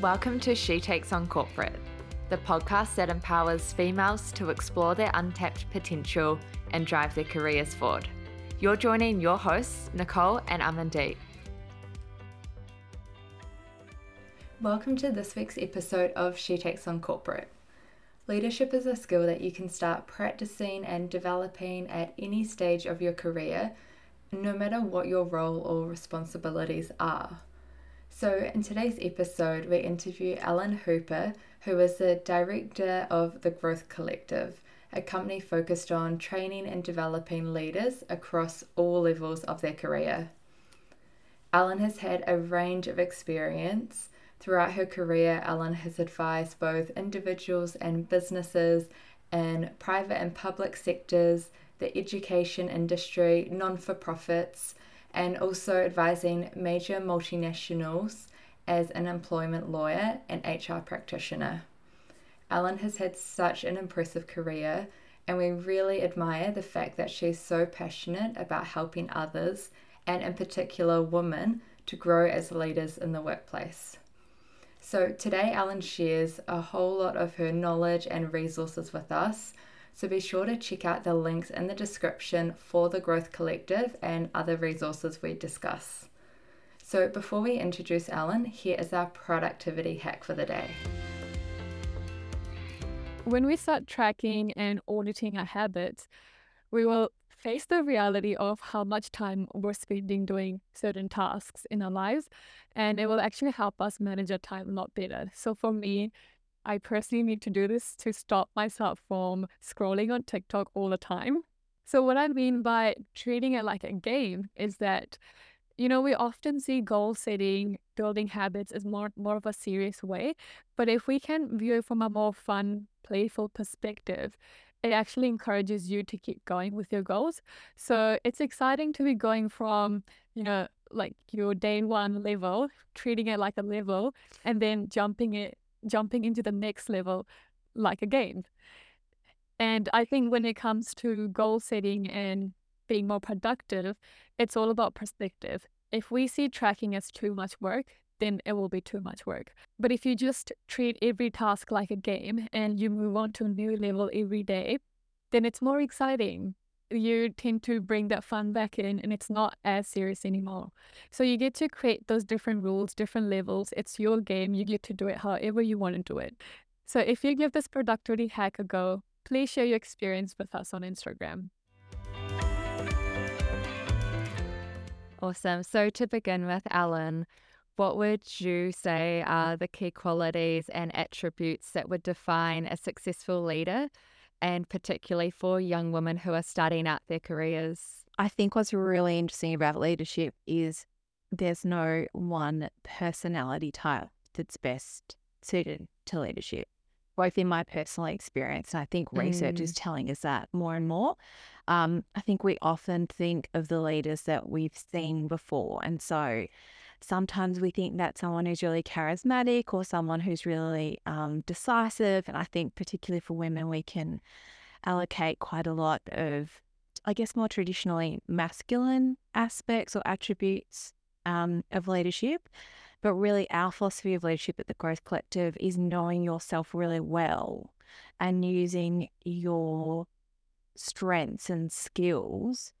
Welcome to She Takes on Corporate, the podcast that empowers females to explore their untapped potential and drive their careers forward. You're joining your hosts, Nicole and Amandeep. Welcome to this week's episode of She Takes on Corporate. Leadership is a skill that you can start practicing and developing at any stage of your career, no matter what your role or responsibilities are. So, in today's episode, we interview Ellen Hooper, who is the director of the Growth Collective, a company focused on training and developing leaders across all levels of their career. Ellen has had a range of experience. Throughout her career, Ellen has advised both individuals and businesses in private and public sectors, the education industry, non for profits, and also advising major multinationals as an employment lawyer and HR practitioner. Ellen has had such an impressive career, and we really admire the fact that she's so passionate about helping others, and in particular women, to grow as leaders in the workplace. So, today, Ellen shares a whole lot of her knowledge and resources with us so be sure to check out the links in the description for the Growth Collective and other resources we discuss. So before we introduce Ellen, here is our productivity hack for the day. When we start tracking and auditing our habits, we will face the reality of how much time we're spending doing certain tasks in our lives, and it will actually help us manage our time a lot better. So, for me, I personally need to do this to stop myself from scrolling on TikTok all the time. So, what I mean by treating it like a game is that, you know, we often see goal setting, building habits as more, more of a serious way. But if we can view it from a more fun, playful perspective, it actually encourages you to keep going with your goals. So, it's exciting to be going from, you know, like your day one level, treating it like a level, and then jumping it jumping into the next level like a game. And I think when it comes to goal setting and being more productive, it's all about perspective. If we see tracking as too much work, then it will be too much work. But if you just treat every task like a game and you move on to a new level every day, then it's more exciting you tend to bring that fun back in and it's not as serious anymore. So you get to create those different rules, different levels. It's your game. You get to do it however you want to do it. So if you give this productivity hack a go, please share your experience with us on Instagram. Awesome. So to begin with, Ellen, what would you say are the key qualities and attributes that would define a successful leader? And particularly for young women who are starting out their careers? I think what's really interesting about leadership is there's no one personality type that's best suited to leadership, both in my personal experience. And I think research mm. is telling us that more and more. Um, I think we often think of the leaders that we've seen before. And so sometimes we think that someone who's really charismatic or someone who's really um, decisive. And I think, particularly for women, we can allocate quite a lot of, I guess, more traditionally masculine aspects or attributes um, of leadership. But really, our philosophy of leadership at the Growth Collective is knowing yourself really well and using your strengths and skills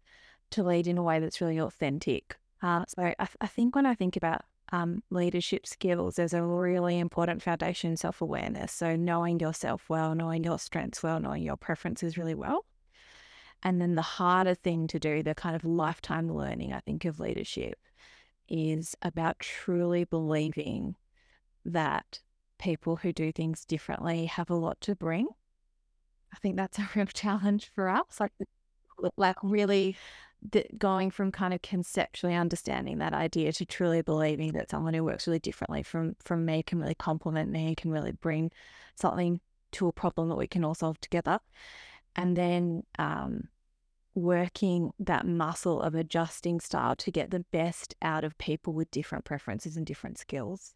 to lead in a way that's really authentic uh, so I, I, think when I think about um, leadership skills, there's a really important foundation self awareness. So knowing yourself well, knowing your strengths well, knowing your preferences really well. And then the harder thing to do, the kind of lifetime learning, I think, of leadership is about truly believing that people who do things differently have a lot to bring. I think that's a real challenge for us. Like, like really that going from kind of conceptually understanding that idea to truly believing that someone who works really differently from from me can really complement me, can really bring something to a problem that we can all solve together, and then um, working that muscle of adjusting style to get the best out of people with different preferences and different skills.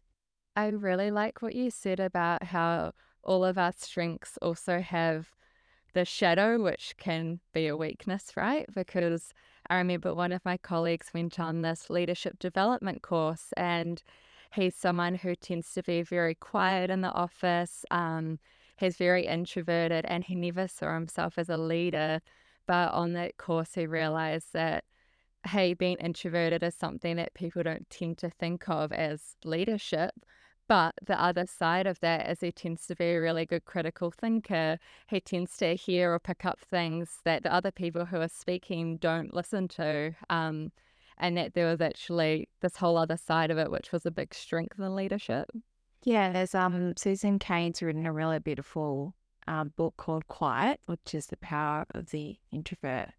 I really like what you said about how all of our strengths also have the shadow, which can be a weakness, right? Because I remember one of my colleagues went on this leadership development course and he's someone who tends to be very quiet in the office. Um, he's very introverted, and he never saw himself as a leader. But on that course, he realized that hey, being introverted is something that people don't tend to think of as leadership. But the other side of that is he tends to be a really good critical thinker. He tends to hear or pick up things that the other people who are speaking don't listen to. Um, and that there was actually this whole other side of it, which was a big strength in leadership. Yeah, there's um Susan Cain's written a really beautiful um, book called Quiet, which is the power of the introvert.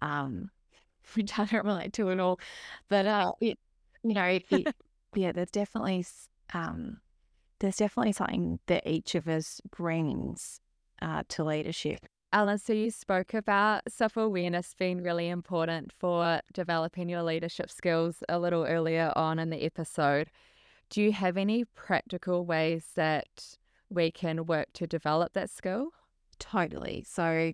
Um, which I don't relate to at all, but uh, it, you know, it, yeah, there's definitely um, there's definitely something that each of us brings uh, to leadership. Ellen, so you spoke about self awareness being really important for developing your leadership skills a little earlier on in the episode. Do you have any practical ways that we can work to develop that skill? Totally. So,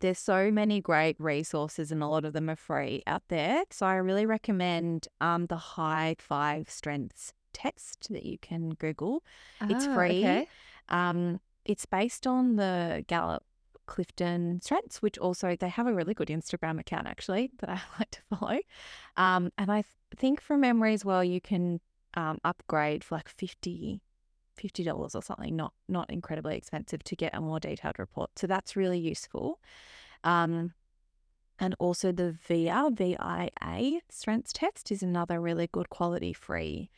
there's so many great resources and a lot of them are free out there. So I really recommend um, the High Five Strengths test that you can Google. it's Ah, free. okay. Um, it's based on the Gallup Clifton Strengths, which also they have a really good Instagram account actually that I like to follow. Um, and I th- think from memory as well, you can um, upgrade for like 50 fifty dollars or something, not not incredibly expensive to get a more detailed report. So that's really useful. Um, and also the VIA VIA strengths test is another really good quality free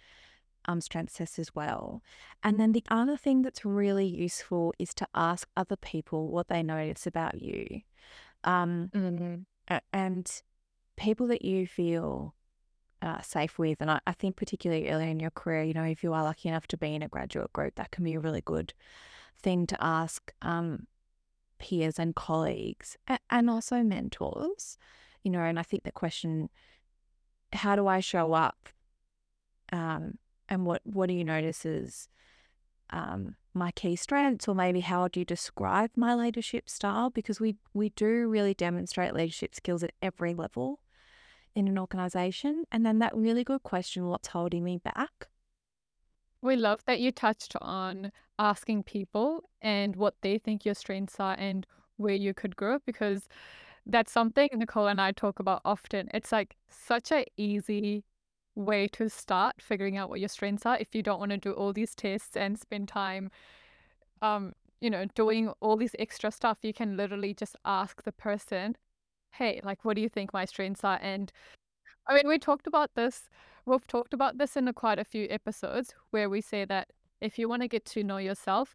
um, strengths test as well. And then the other thing that's really useful is to ask other people what they notice about you. Um, Mhm. and people that you feel uh, safe with. And I, I think, particularly early in your career, you know, if you are lucky enough to be in a graduate group, that can be a really good thing to ask um, peers and colleagues a- and also mentors, you know. And I think the question, how do I show up? Um, and what, what do you notice as um, my key strengths, or maybe how do you describe my leadership style? Because we we do really demonstrate leadership skills at every level in an organization. And then that really good question, what's holding me back? We love that you touched on asking people and what they think your strengths are and where you could grow because that's something Nicole and I talk about often. It's like such a easy way to start figuring out what your strengths are if you don't want to do all these tests and spend time um you know doing all this extra stuff you can literally just ask the person hey like what do you think my strengths are and I mean, we talked about this. We've talked about this in a, quite a few episodes where we say that if you want to get to know yourself,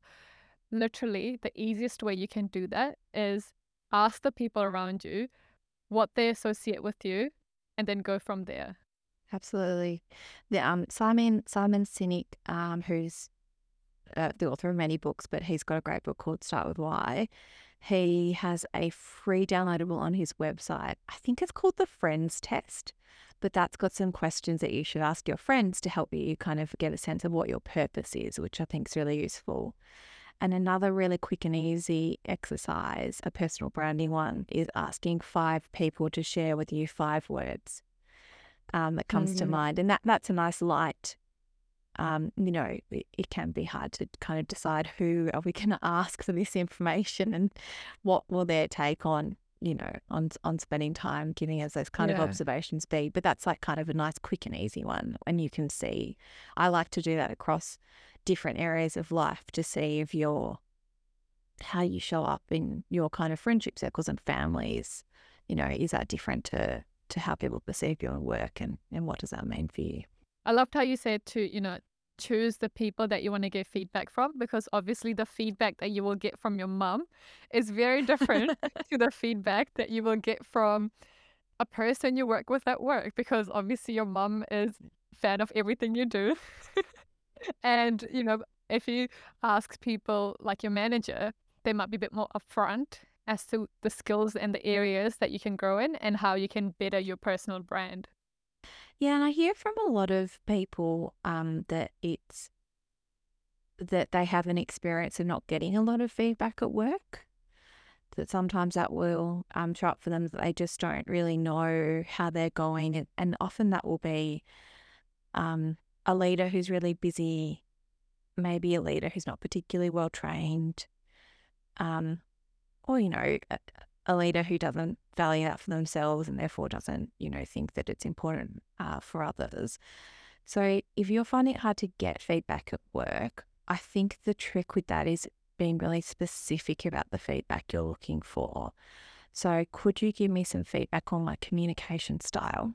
literally the easiest way you can do that is ask the people around you what they associate with you and then go from there. Absolutely. The um Simon Simon Sinek, um, who's uh, the author of many books, but he's got a great book called Start with Why. He has a free downloadable on his website. I think it's called the Friends Test, but that's got some questions that you should ask your friends to help you kind of get a sense of what your purpose is, which I think is really useful. And another really quick and easy exercise, a personal branding one, is asking five people to share with you five words um, that comes to Mhm. mind. And that that's a nice light. Um, you know, it, it can be hard to kind of decide who are we going to ask for this information and what will their take on, you know, on on spending time giving us those kind of observations be. But that's like kind of a nice, quick and easy one, and you can see. I like to do that across different areas of life to see if you're how you show up in your kind of friendship circles and families. You know, is that different to to how people perceive your work and and what does that mean for you? I loved how you said to, you know, choose the people that you want to get feedback from because obviously the feedback that you will get from your mum is very different to the feedback that you will get from a person you work with at work because obviously your mum is fan of everything you do. and, you know, if you ask people like your manager, they might be a bit more upfront as to the skills and the areas that you can grow in and how you can better your personal brand. Yeah, and I hear from a lot of people um, that it's that they have an experience of not getting a lot of feedback at work. That sometimes that will um, show up for them that they just don't really know how they're going, and, and often that will be um, a leader who's really busy, maybe a leader who's not particularly well trained, um, or, you know, a, a, leader who doesn't value that for themselves and therefore doesn't, you know, think that it's important uh, for others. So if you're finding it hard to get feedback at work, I think the trick with that is being really specific about the feedback you're looking for. So, could you give me some feedback on my communication style?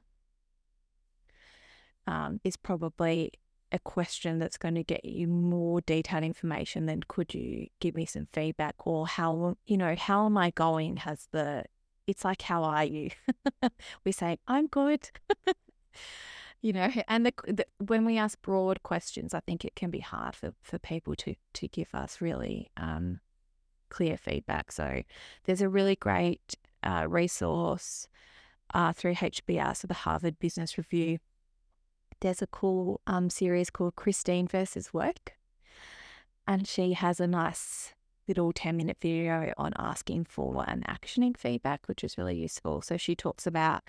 Um, is probably a question that's going to get you more detailed information than could you give me some feedback or how you know how am I going has the it's like how are you? We say I'm good. You know and the, the, when we ask broad questions i think it can be hard for, for people to to give us really um, clear feedback. So there's a really great uh, resource uh, through hbr so the harvard business review there's a cool um, series called christine versus work and she has a nice little 10 minute video on asking for and actioning feedback which is really useful so she talks about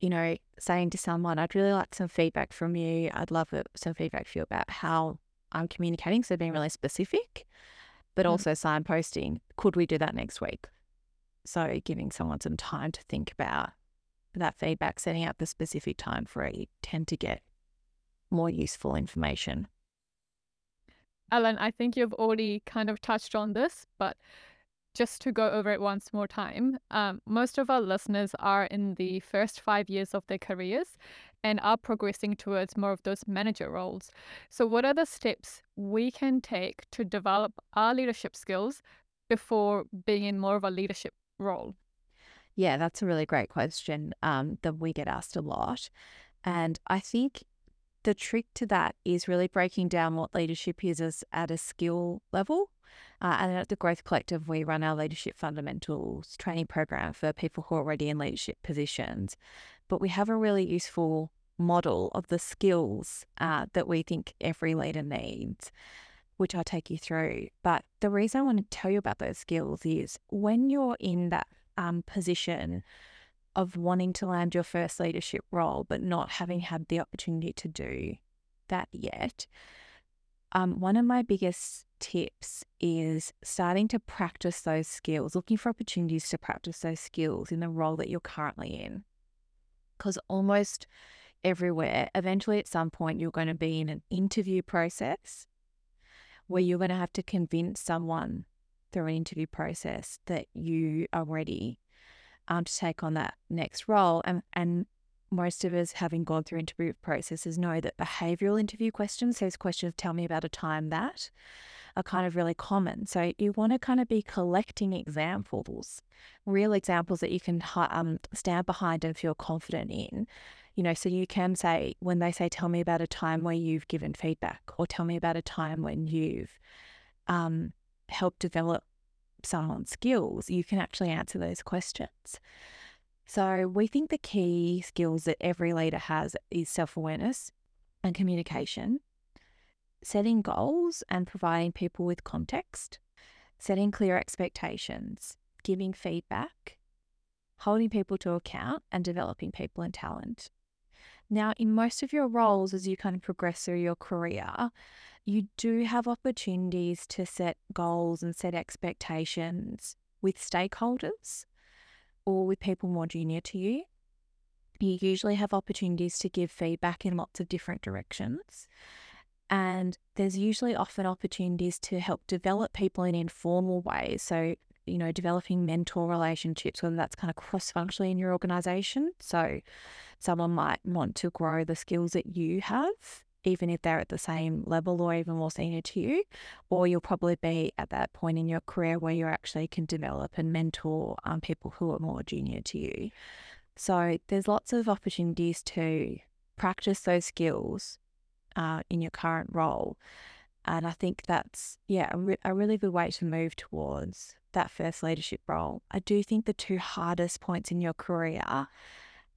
you know, saying to someone, I'd really like some feedback from you. I'd love some feedback for you about how I'm communicating. So being really specific, but mm. also signposting, could we do that next week? So giving someone some time to think about that feedback, setting up the specific time for it, you tend to get more useful information. Ellen, I think you've already kind of touched on this, but just to go over it once more time, um, most of our listeners are in the first five years of their careers and are progressing towards more of those manager roles. So, what are the steps we can take to develop our leadership skills before being in more of a leadership role? Yeah, that's a really great question um, that we get asked a lot. And I think the trick to that is really breaking down what leadership is as at a skill level uh, and at the Growth Collective, we run our leadership fundamentals training program for people who are already in leadership positions. But we have a really useful model of the skills uh, that we think every leader needs, which I'll take you through. But the reason I want to tell you about those skills is when you're in that um, position of wanting to land your first leadership role, but not having had the opportunity to do that yet, um, one of my biggest tips is starting to practice those skills, looking for opportunities to practice those skills in the role that you're currently in. Because almost everywhere, eventually at some point, you're going to be in an interview process where you're going to have to convince someone through an interview process that you are ready um, to take on that next role. And, and most of us, having gone through interview processes, know that behavioral interview questions, those questions, tell me about a time that, are kind of really common. So you want to kind of be collecting examples, real examples that you can um, stand behind and feel confident in. You know, so you can say, when they say, tell me about a time where you've given feedback, or tell me about a time when you've um, helped develop someone's skills, you can actually answer those questions. So, we think the key skills that every leader has is self awareness and communication, setting goals and providing people with context, setting clear expectations, giving feedback, holding people to account, and developing people and talent. Now, in most of your roles, as you kind of progress through your career, you do have opportunities to set goals and set expectations with stakeholders or with people more junior to you. You usually have opportunities to give feedback in lots of different directions. And there's usually often opportunities to help develop people in informal ways. So, you know, developing mentor relationships, whether that's kind of cross functionally in your organization. So, someone might want to grow the skills that you have, even if they're at the same level or even more senior to you. Or you'll probably be at that point in your career where you actually can develop and mentor um, people who are more junior to you. So, there's lots of opportunities to practice those skills uh, in your current role. And I think that's, yeah, a, re- a really good way to move towards that first leadership role. I do think the two hardest points in your career,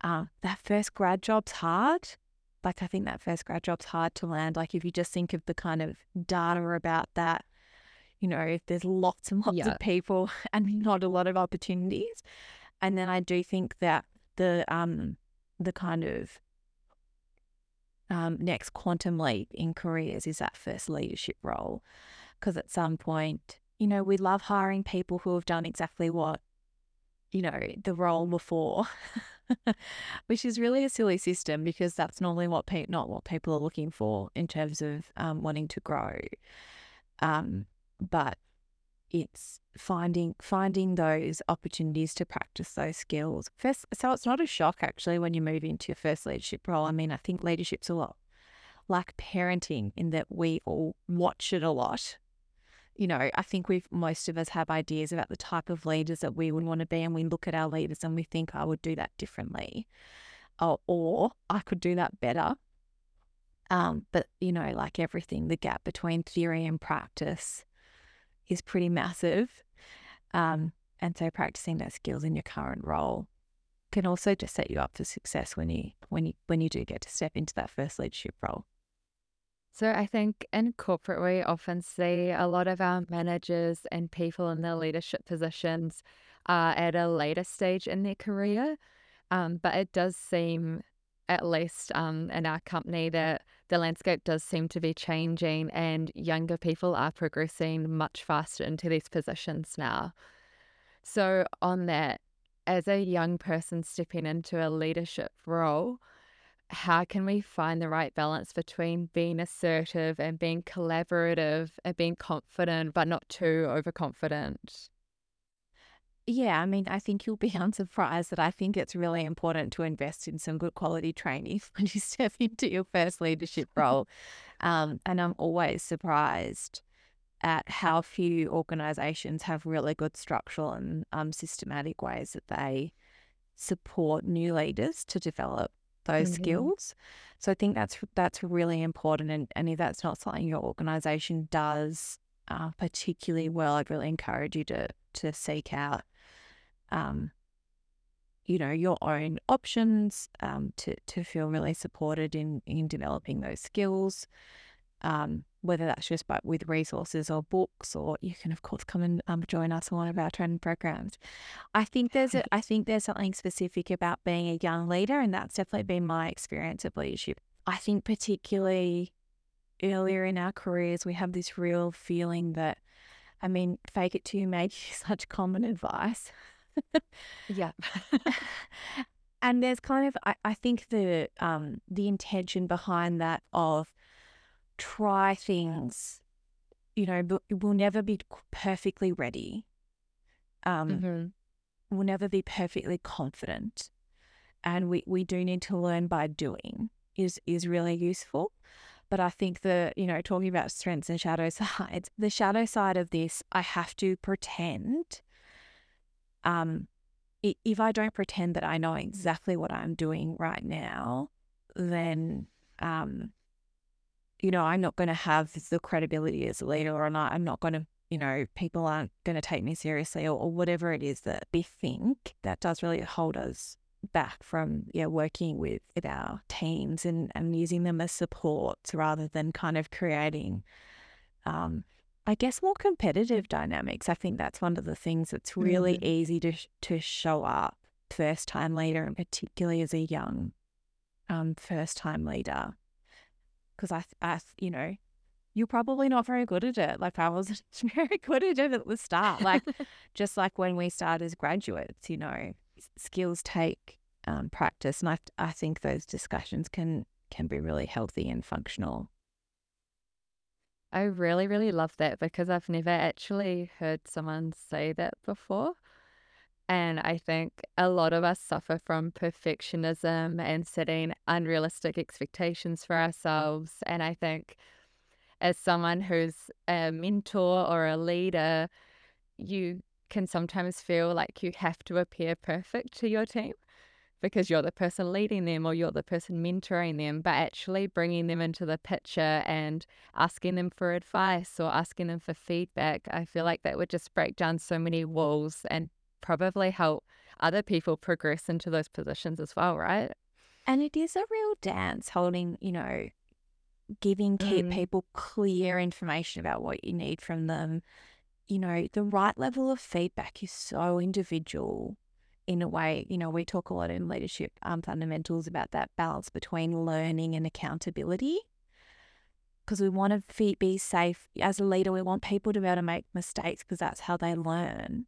uh, that first grad job's hard. Like, I think that first grad job's hard to land. Like, if you just think of the kind of data about that, you know, if there's lots and lots yeah. of people and not a lot of opportunities. And then I do think that the um the kind of um, next quantum leap in careers is that first leadership role. Because at some point, you know, we love hiring people who have done exactly what, you know, the role before, which is really a silly system because that's normally what pe- not what people are looking for in terms of um, wanting to grow. Um, but it's finding finding those opportunities to practice those skills. First so it's not a shock actually when you move into your first leadership role. I mean i think leadership's a lot like parenting in that we all watch it a lot you know i think we've most of us have ideas about the type of leaders that we would want to be and we look at our leaders and we think i would do that differently or, or i could do that better um, but you know like everything the gap between theory and practice is pretty massive. Um, and so practicing those skills in your current role can also just set you up for success when you when you when you do get to step into that first leadership role. So I think in corporate we often see a lot of our managers and people in their leadership positions are at a later stage in their career. Um, but it does seem at least um, in our company, that the landscape does seem to be changing and younger people are progressing much faster into these positions now. So, on that, as a young person stepping into a leadership role, how can we find the right balance between being assertive and being collaborative and being confident, but not too overconfident? Yeah, I mean, I think you'll be unsurprised that I think it's really important to invest in some good quality training when you step into your first leadership role. Um, and I'm always surprised at how few organizations have really good structural and um, systematic ways that they support new leaders to develop those mm-hmm. skills. So I think that's that's really important. And, and if that's not something your organization does uh, particularly well, I'd really encourage you to to seek out um, you know, your own options um, to, to feel really supported in, in developing those skills. Um, whether that's just by, with resources or books, or you can of course come and um, join us on one of our training programs. I think there's a, I think there's something specific about being a young leader, and that's definitely been my experience of leadership. I think particularly earlier in our careers, we have this real feeling that, I mean, fake it till you make such common advice yeah. and there's kind of I, I think the um the intention behind that of try things, you know, but we'll never be perfectly ready. Um mm-hmm. we'll never be perfectly confident. And we, we do need to learn by doing is is really useful. But I think the, you know, talking about strengths and shadow sides, the shadow side of this, I have to pretend um, if I don't pretend that I know exactly what I'm doing right now, then, um, you know, I'm not going to have the credibility as a leader, or not. I'm not going to, you know, people aren't going to take me seriously, or, or whatever it is that we think that does really hold us back from yeah working with, our teams and and using them as supports rather than kind of creating um, I guess more competitive dynamics. I think that's one of the things that's really mm-hmm. easy to to show up first time leader, and particularly as a young um, first time leader, because I, I, you know, you're probably not very good at it. Like I wasn't very good at it at the start. Like just like when we start as graduates, you know, skills take um, practice, and I, I think those discussions can can be really healthy and functional. I really, really love that because I've never actually heard someone say that before. And I think a lot of us suffer from perfectionism and setting unrealistic expectations for mm-hmm. ourselves. And I think as someone who's a mentor or a leader, you can sometimes feel like you have to appear perfect to your team because you're the person leading them or you're the person mentoring them, but actually bringing them into the picture and asking them for advice or asking them for feedback, I feel like that would just break down so many walls and probably help other people progress into those positions as well, right? And it is a real dance holding, you know, giving mm. people clear information about what you need from them. You know, the right level of feedback is so individual in a way, you know, we talk a lot in leadership um, fundamentals about that balance between learning and accountability. Because we want to be safe as a leader, we want people to be able to make mistakes because that's how they learn.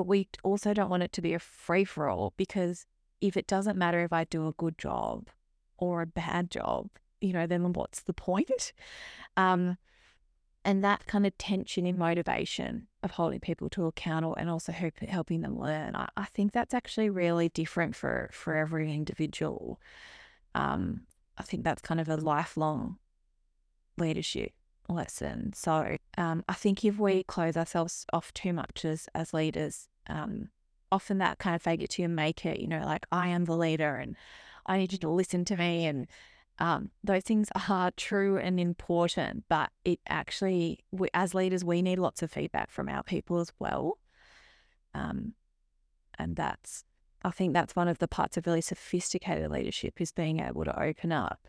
But we also don't want it to be a free for all because if it doesn't matter if I do a good job or a bad job, you know, then what's the point? Um, and that kind of tension in motivation of holding people to account and also help, helping them learn I, I, think that's actually really different for for every individual um, i think that's kind of a lifelong leadership lesson so um, i think if we close ourselves off too much as as leaders um, often that kind of fake it you make it you know like i am the leader and i need you to listen to me and um, those things are true and important, but it actually, we, as leaders, we need lots of feedback from our people as well. Um, and that's, I think that's one of the parts of really sophisticated leadership is being able to open up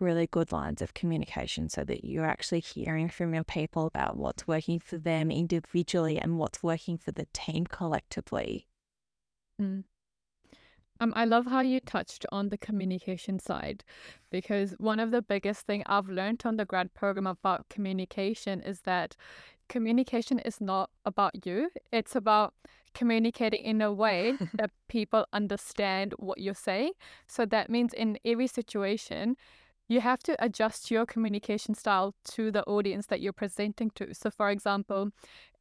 really good lines of communication so that you're actually hearing from your people about what's working for them individually and what's working for the team collectively. Mm. Um, I love how you touched on the communication side because one of the biggest thing I've learned on the grad program about communication is that communication is not about you. It's about communicating in a way that people understand what you're saying. So that means in every situation, you have to adjust your communication style to the audience that you're presenting to. So, for example,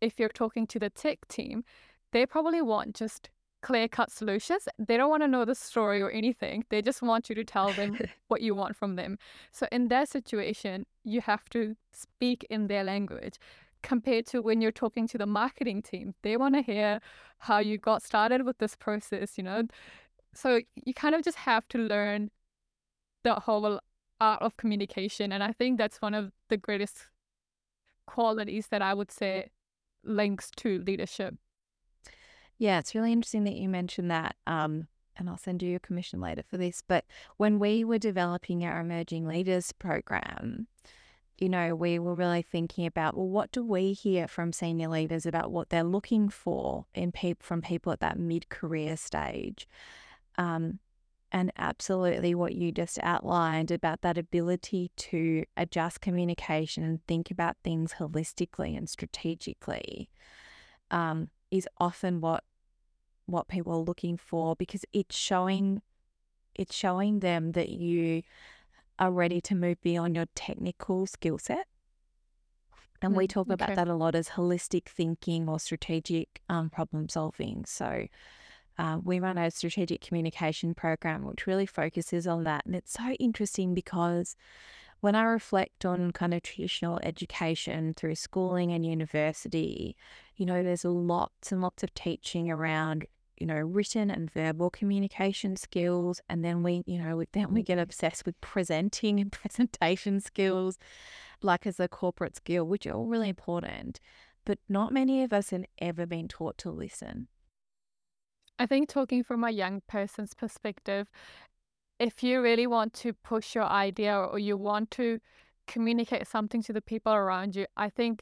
if you're talking to the tech team, they probably want just clear cut solutions. They don't want to know the story or anything. They just want you to tell them what you want from them. So in that situation, you have to speak in their language compared to when you're talking to the marketing team. They want to hear how you got started with this process, you know? So you kind of just have to learn the whole art of communication. And I think that's one of the greatest qualities that I would say links to leadership. Yeah, it's really interesting that you mentioned that. Um, and I'll send you a commission later for this. But when we were developing our emerging leaders program, you know, we were really thinking about well, what do we hear from senior leaders about what they're looking for in pe- from people at that mid-career stage, um, and absolutely what you just outlined about that ability to adjust communication and think about things holistically and strategically. Um, is often what what people are looking for because it's showing it's showing them that you are ready to move beyond your technical skill set. And we mm, talk okay. about that a lot as holistic thinking or strategic um, problem solving. So uh, we run a strategic communication program which really focuses on that. And it's so interesting because when I reflect on kind of traditional education through schooling and university, you know, there's lots and lots of teaching around, you know, written and verbal communication skills. And then we, you know, then we get obsessed with presenting and presentation skills, like as a corporate skill, which are all really important. But not many of us have ever been taught to listen. I think talking from a young person's perspective, if you really want to push your idea or you want to communicate something to the people around you, I think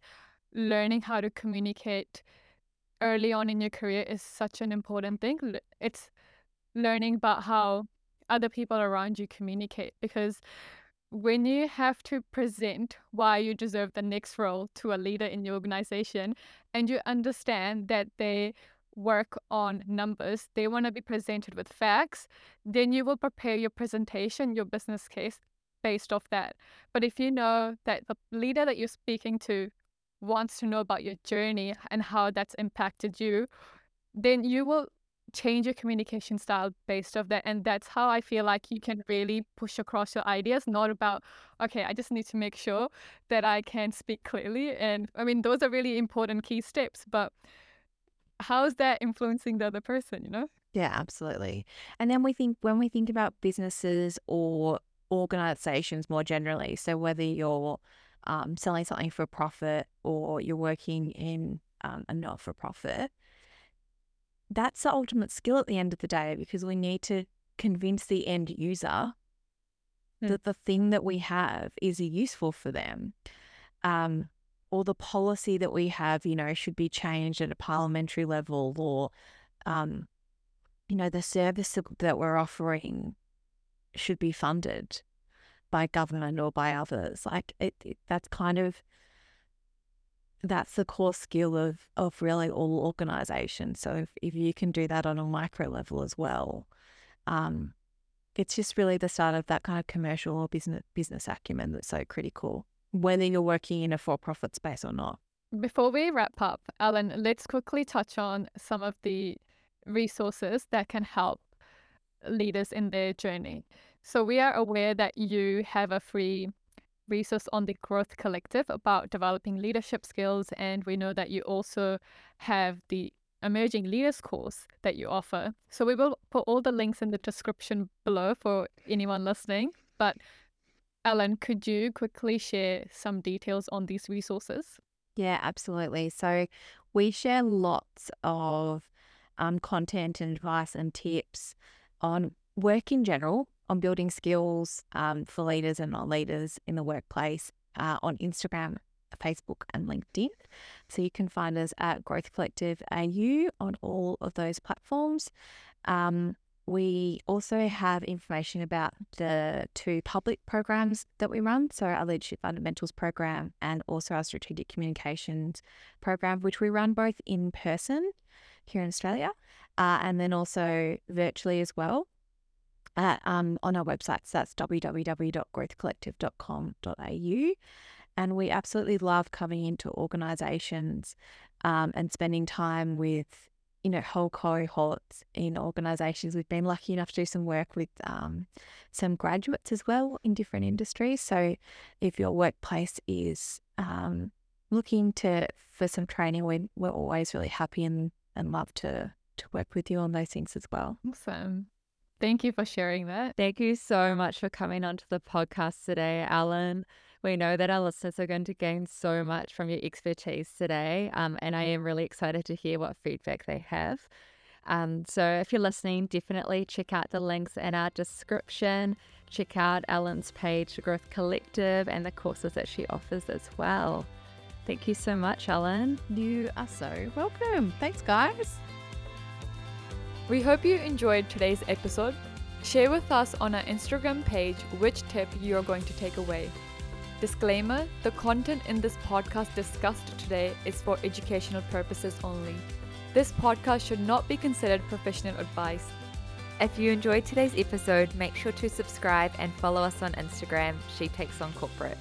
learning how to communicate early on in your career is such an important thing. It's learning about how other people around you communicate because when you have to present why you deserve the next role to a leader in your organization and you understand that they work on numbers, they want to be presented with facts, then you will prepare your presentation, your business case based off that. But if you know that the leader that you're speaking to wants to know about your journey and how that's impacted you, then you will change your communication style based off that and that's how i feel like you can really push across your ideas not about okay i just need to make sure that i can speak clearly and i mean those are really important key steps but how is that influencing the other person, you know? Yeah, absolutely. And then we think when we think about businesses or organizations more generally, so whether you're um, selling something for profit or you're working in um, a not for profit, that's the ultimate skill at the end of the day because we need to convince the end user mm. that the thing that we have is useful for them. Um, or the policy that we have, you know, should be changed at a parliamentary level or um, you know, the service that we're offering should be funded by government or by others. Like it, it that's kind of that's the core skill of of really all organizations. So if, if you can do that on a micro level as well, um, it's just really the start of that kind of commercial or business business acumen that's so critical, whether you're working in a for profit space or not. Before we wrap up, Ellen, let's quickly touch on some of the resources that can help leaders in their journey. So we are aware that you have a free resource on the Growth Collective about developing leadership skills, and we know that you also have the Emerging Leaders course that you offer. So we will put all the links in the description below for anyone listening. But Ellen, could you quickly share some details on these resources? Yeah, absolutely. So we share lots of um, content and advice and tips on work in general, on building skills um, for leaders and not leaders in the workplace uh, on Instagram, Facebook, and LinkedIn. So you can find us at Growth Collective AU on all of those platforms. Um, we also have information about the two public programs that we run. So, our Leadership Fundamentals program and also our Strategic Communications program, which we run both in person here in Australia uh, and then also virtually as well at, um, on our website. So that's www.growthcollective.com.au. And we absolutely love coming into organizations um, and spending time with, you know, whole cohorts in organizations. We've been lucky enough to do some work with um, some graduates as well in different industries. So if your workplace is um, looking to for some training, we, we're always really happy and, and love to to work with you on those things as well. Awesome. Thank you for sharing that. Thank you so much for coming onto the podcast today, Ellen. We know that our listeners are going to gain so much from your expertise today, um, and I am really excited to hear what feedback they have. Um, so, if you're listening, definitely check out the links in our description. Check out Ellen's page, Growth Collective, and the courses that she offers as well. Thank you so much, Ellen. You are so welcome. Thanks, guys. We hope you enjoyed today's episode. Share with us on our Instagram page which tip you are going to take away. Disclaimer the content in this podcast discussed today is for educational purposes only. This podcast should not be considered professional advice. If you enjoyed today's episode, make sure to subscribe and follow us on Instagram, She Takes On Corporate.